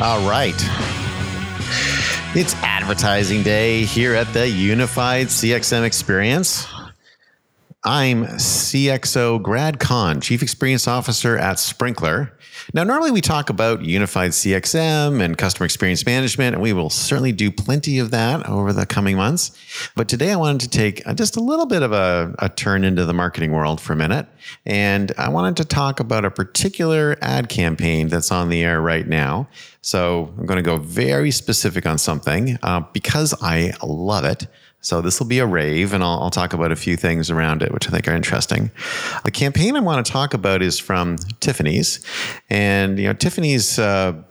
All right. It's advertising day here at the Unified CXM Experience. I'm CXO Grad Conn, Chief Experience Officer at Sprinklr. Now, normally we talk about unified CXM and customer experience management, and we will certainly do plenty of that over the coming months. But today I wanted to take just a little bit of a, a turn into the marketing world for a minute. And I wanted to talk about a particular ad campaign that's on the air right now. So I'm going to go very specific on something uh, because I love it. So this will be a rave, and I'll, I'll, talk about a few things around it, which I think are interesting. The campaign I want to talk about is from Tiffany's, and you know Tiffany's. Uh,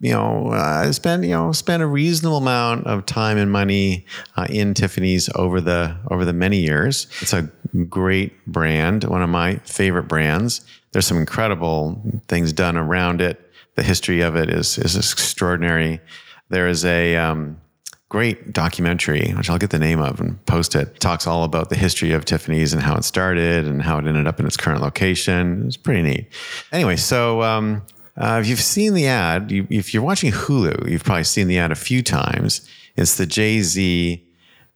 you know, uh, spend you know spend a reasonable amount of time and money uh, in Tiffany's over the over the many years. It's a great brand, one of my favorite brands. There's some incredible things done around it. The history of it is is extraordinary. There is a um, great documentary, which I'll get the name of and post it. Talks all about the history of Tiffany's and how it started and how it ended up in its current location. It's pretty neat. Anyway, so um, uh, if you've seen the ad, you, if you're watching Hulu, you've probably seen the ad a few times. It's the Jay Z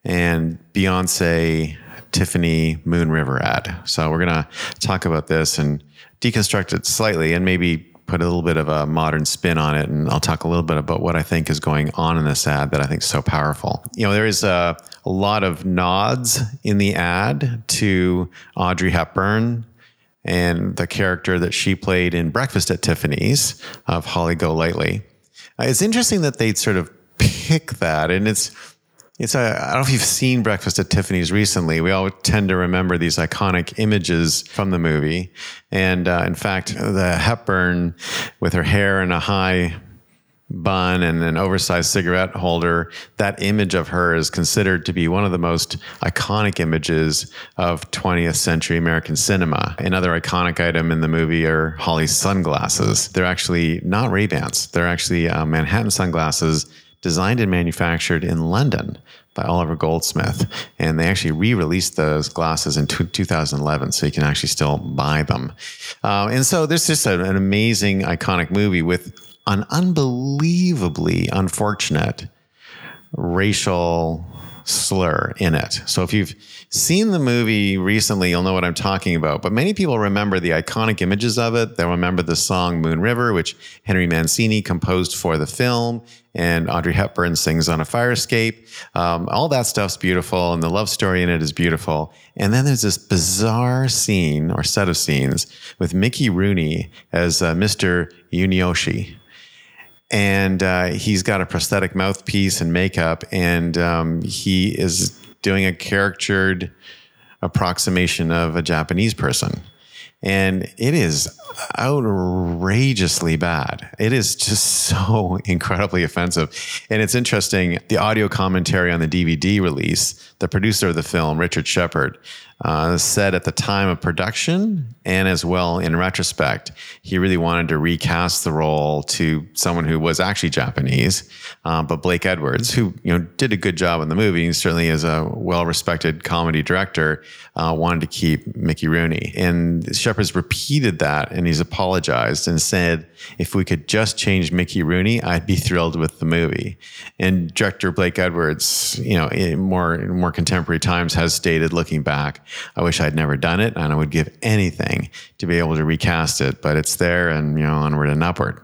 and Beyonce Tiffany Moon River ad. So we're gonna talk about this and deconstruct it slightly and maybe put a little bit of a modern spin on it, and I'll talk a little bit about what I think is going on in this ad that I think is so powerful. You know, there is a, a lot of nods in the ad to Audrey Hepburn and the character that she played in Breakfast at Tiffany's of Holly Golightly. Uh, it's interesting that they sort of pick that, and it's it's a, I don't know if you've seen Breakfast at Tiffany's recently. We all tend to remember these iconic images from the movie. And uh, in fact, the Hepburn with her hair in a high bun and an oversized cigarette holder, that image of her is considered to be one of the most iconic images of 20th century American cinema. Another iconic item in the movie are Holly's sunglasses. They're actually not Ray-Bans. They're actually uh, Manhattan sunglasses designed and manufactured in London by Oliver Goldsmith. And they actually re released those glasses in t- 2011, so you can actually still buy them. Uh, and so this is an amazing, iconic movie with an unbelievably unfortunate racial slur in it. So if you've seen the movie recently, you'll know what I'm talking about. But many people remember the iconic images of it. They'll remember the song Moon River, which Henry Mancini composed for the film, and Audrey Hepburn sings on a fire escape. Um, all that stuff's beautiful, and the love story in it is beautiful. And then there's this bizarre scene or set of scenes with Mickey Rooney as uh, Mr. Yunioshi and uh, he's got a prosthetic mouthpiece and makeup, and um, he is doing a caricatured approximation of a Japanese person. And it is outrageously bad. It is just so incredibly offensive. And it's interesting the audio commentary on the DVD release, the producer of the film, Richard Shepherd, uh, said at the time of production and as well in retrospect, he really wanted to recast the role to someone who was actually Japanese, uh, but Blake Edwards, who you know did a good job in the movie, and certainly is a well-respected comedy director, uh, wanted to keep Mickey Rooney. And Shepherd's repeated that, and he's apologized and said, if we could just change Mickey Rooney, I'd be thrilled with the movie. And director Blake Edwards, you know, in more in more contemporary times, has stated, looking back I wish I'd never done it, and I would give anything to be able to recast it. But it's there, and you know, onward and upward.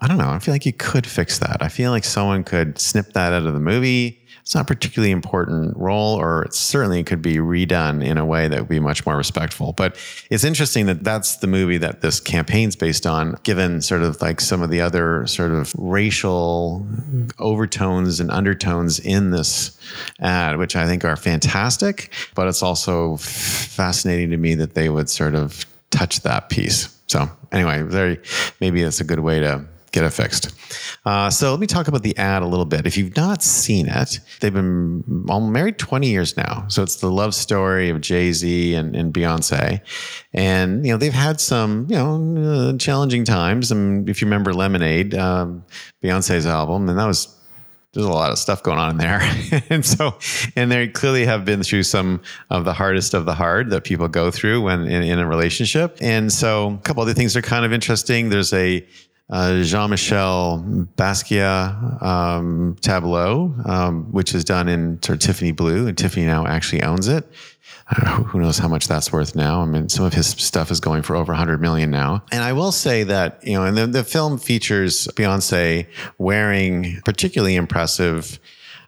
I don't know. I feel like you could fix that. I feel like someone could snip that out of the movie it's not a particularly important role, or it certainly could be redone in a way that would be much more respectful. But it's interesting that that's the movie that this campaign's based on, given sort of like some of the other sort of racial mm-hmm. overtones and undertones in this ad, which I think are fantastic. But it's also fascinating to me that they would sort of touch that piece. So anyway, very maybe that's a good way to get it fixed. Uh, so let me talk about the ad a little bit. If you've not seen it, they've been married 20 years now. So it's the love story of Jay Z and, and Beyonce. And, you know, they've had some, you know, uh, challenging times. And if you remember Lemonade, um, Beyonce's album, and that was there's a lot of stuff going on in there. and so, and they clearly have been through some of the hardest of the hard that people go through when in, in a relationship. And so, a couple other things are kind of interesting. There's a uh, Jean Michel Basquiat um, tableau, um, which is done in sort of Tiffany blue, and Tiffany now actually owns it. Uh, who knows how much that's worth now? I mean, some of his stuff is going for over 100 million now. And I will say that, you know, and the, the film features Beyonce wearing particularly impressive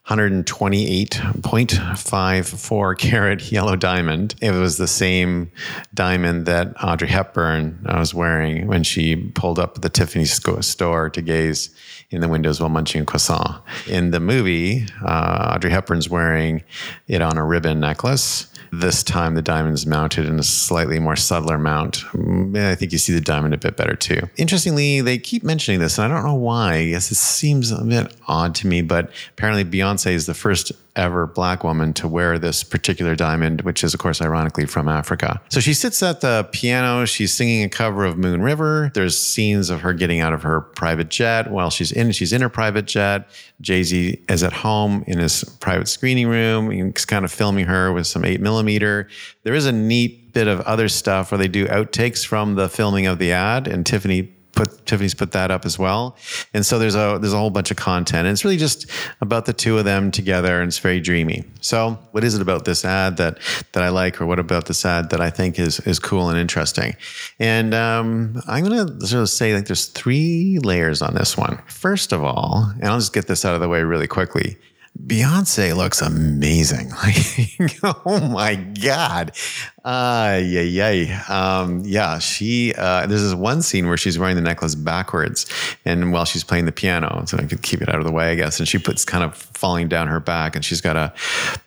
128.54 carat yellow diamond. It was the same diamond that Audrey Hepburn was wearing when she pulled up the Tiffany store to gaze in the windows while munching a croissant. In the movie, uh, Audrey Hepburn's wearing it on a ribbon necklace. This time, the diamond's mounted in a slightly more subtler mount. Mm, I think you see the diamond a bit better too. Interestingly, they keep mentioning this, and I don't know why. I guess it seems a bit odd to me, but apparently, Beyonce is the first ever black woman to wear this particular diamond, which is, of course, ironically from Africa. So she sits at the piano. She's singing a cover of Moon River. There's scenes of her getting out of her private jet while she's in. She's in her private jet. Jay Z is at home in his private screening room. He's kind of filming her with some eight millimeter. There is a neat bit of other stuff where they do outtakes from the filming of the ad, and Tiffany put Tiffany's put that up as well. And so there's a there's a whole bunch of content. And it's really just about the two of them together and it's very dreamy. So what is it about this ad that that I like or what about this ad that I think is is cool and interesting? And um, I'm gonna sort of say like there's three layers on this one. First of all, and I'll just get this out of the way really quickly. Beyonce looks amazing. Like, oh my God. Uh, yeah, yeah. Um, yeah, she, uh, there's this one scene where she's wearing the necklace backwards and while she's playing the piano, so I could keep it out of the way, I guess. And she puts kind of falling down her back and she's got a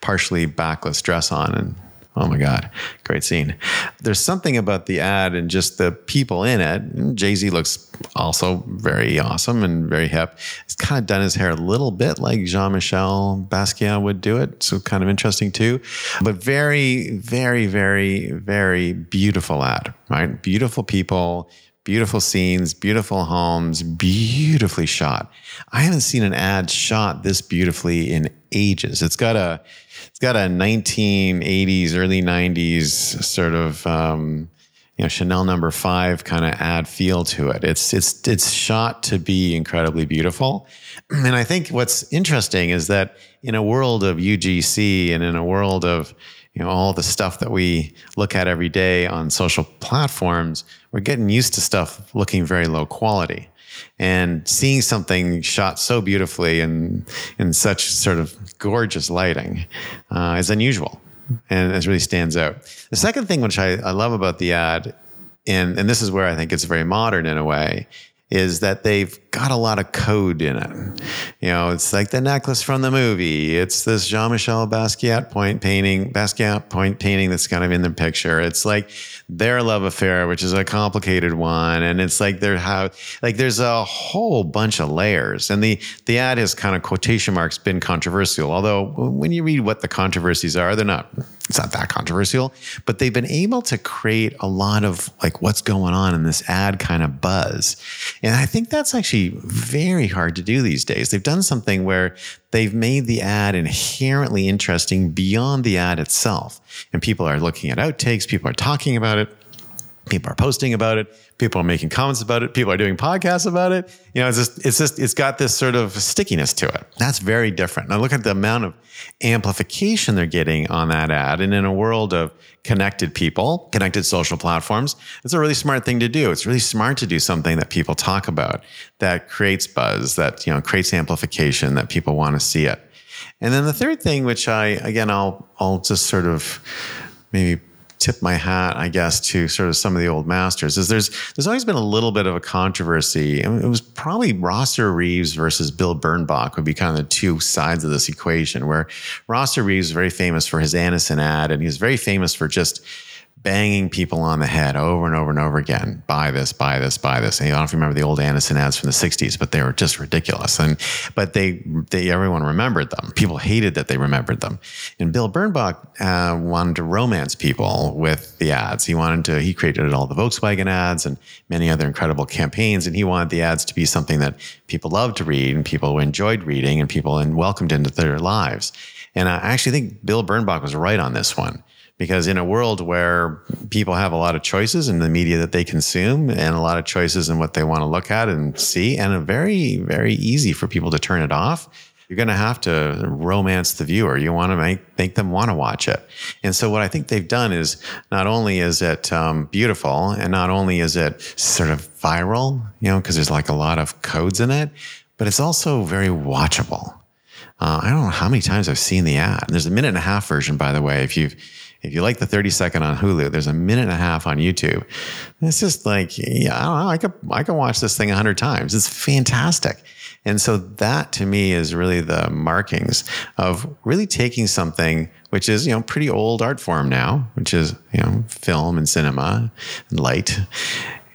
partially backless dress on and Oh my God, great scene. There's something about the ad and just the people in it. Jay Z looks also very awesome and very hip. He's kind of done his hair a little bit like Jean Michel Basquiat would do it. So kind of interesting too. But very, very, very, very beautiful ad, right? Beautiful people beautiful scenes, beautiful homes, beautifully shot. I haven't seen an ad shot this beautifully in ages. It's got a it's got a 1980s, early 90s sort of um, you know Chanel number five kind of ad feel to it. It's it's it's shot to be incredibly beautiful, and I think what's interesting is that in a world of UGC and in a world of you know all the stuff that we look at every day on social platforms, we're getting used to stuff looking very low quality and seeing something shot so beautifully and in such sort of gorgeous lighting uh, is unusual and it really stands out. The second thing which I, I love about the ad, and, and this is where I think it's very modern in a way, is that they've got a lot of code in it. You know, it's like the necklace from the movie. It's this Jean-Michel Basquiat point painting, Basquiat point painting that's kind of in the picture. It's like their love affair, which is a complicated one, and it's like their how like there's a whole bunch of layers. And the the ad has kind of quotation marks been controversial. Although when you read what the controversies are, they're not it's not that controversial, but they've been able to create a lot of like what's going on in this ad kind of buzz. And I think that's actually very hard to do these days. They've done something where they've made the ad inherently interesting beyond the ad itself. And people are looking at outtakes, people are talking about it, people are posting about it, people are making comments about it. People are doing podcasts about it. You know it's just it's just it's got this sort of stickiness to it. That's very different. Now look at the amount of amplification they're getting on that ad. And in a world of connected people connected social platforms it's a really smart thing to do. It's really smart to do something that people talk about that creates buzz that you know creates amplification that people want to see it. And then the third thing which i again i'll i'll just sort of maybe tip my hat, I guess, to sort of some of the old masters is there's there's always been a little bit of a controversy. it was probably Rosser Reeves versus Bill Bernbach would be kind of the two sides of this equation. Where Rosser Reeves is very famous for his Anacin ad, and he's very famous for just banging people on the head over and over and over again. Buy this, buy this, buy this. And I don't know if you remember the old Anacin ads from the '60s, but they were just ridiculous. And but they, they everyone remembered them. People hated that they remembered them. And Bill Bernbach uh, wanted to romance people with the ads. He wanted to. He created all the Volkswagen ads and many other incredible campaigns. And he wanted the ads to be something that people loved to read and people enjoyed reading and people and welcomed into their lives. And I actually think Bill Bernbach was right on this one because in a world where people have a lot of choices in the media that they consume and a lot of choices in what they want to look at and see and a very very easy for people to turn it off you're going to have to romance the viewer you want to make, make them want to watch it and so what i think they've done is not only is it um, beautiful and not only is it sort of viral you know because there's like a lot of codes in it but it's also very watchable uh, I don't know how many times I've seen the ad. There's a minute and a half version, by the way. If you've if you like the 30 second on Hulu, there's a minute and a half on YouTube. It's just like, yeah, I don't know. I could, I could watch this thing a hundred times. It's fantastic. And so that to me is really the markings of really taking something which is, you know, pretty old art form now, which is, you know, film and cinema and light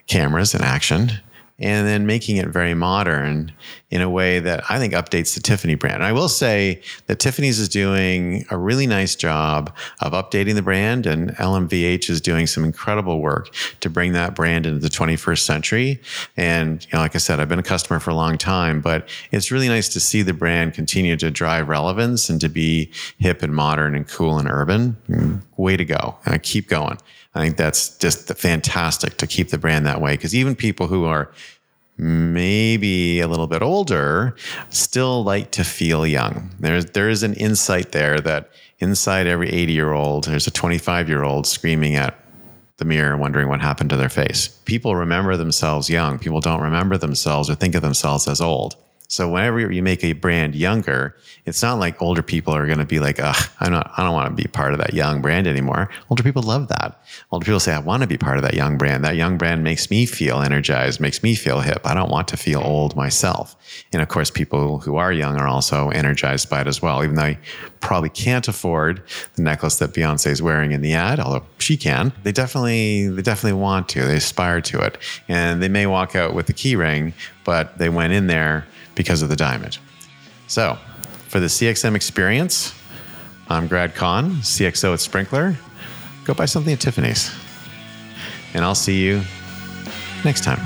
cameras and action and then making it very modern in a way that I think updates the Tiffany brand. And I will say that Tiffany's is doing a really nice job of updating the brand, and LMVH is doing some incredible work to bring that brand into the 21st century. And you know, like I said, I've been a customer for a long time, but it's really nice to see the brand continue to drive relevance and to be hip and modern and cool and urban. Mm-hmm. Way to go! And I keep going. I think that's just fantastic to keep the brand that way because even people who are maybe a little bit older still like to feel young. There's there is an insight there that inside every 80 year old, there's a 25 year old screaming at the mirror wondering what happened to their face. People remember themselves young. People don't remember themselves or think of themselves as old. So whenever you make a brand younger, it's not like older people are going to be like, Ugh, I'm not, I don't want to be part of that young brand anymore. Older people love that. Older people say, I want to be part of that young brand. That young brand makes me feel energized, makes me feel hip. I don't want to feel old myself. And of course, people who are young are also energized by it as well, even though they probably can't afford the necklace that Beyonce is wearing in the ad, although she can. They definitely, they definitely want to. They aspire to it. And they may walk out with the key ring, but they went in there because of the diamond. So, for the CXM experience, I'm Grad Conn, CXO at Sprinklr. Go buy something at Tiffany's. And I'll see you next time.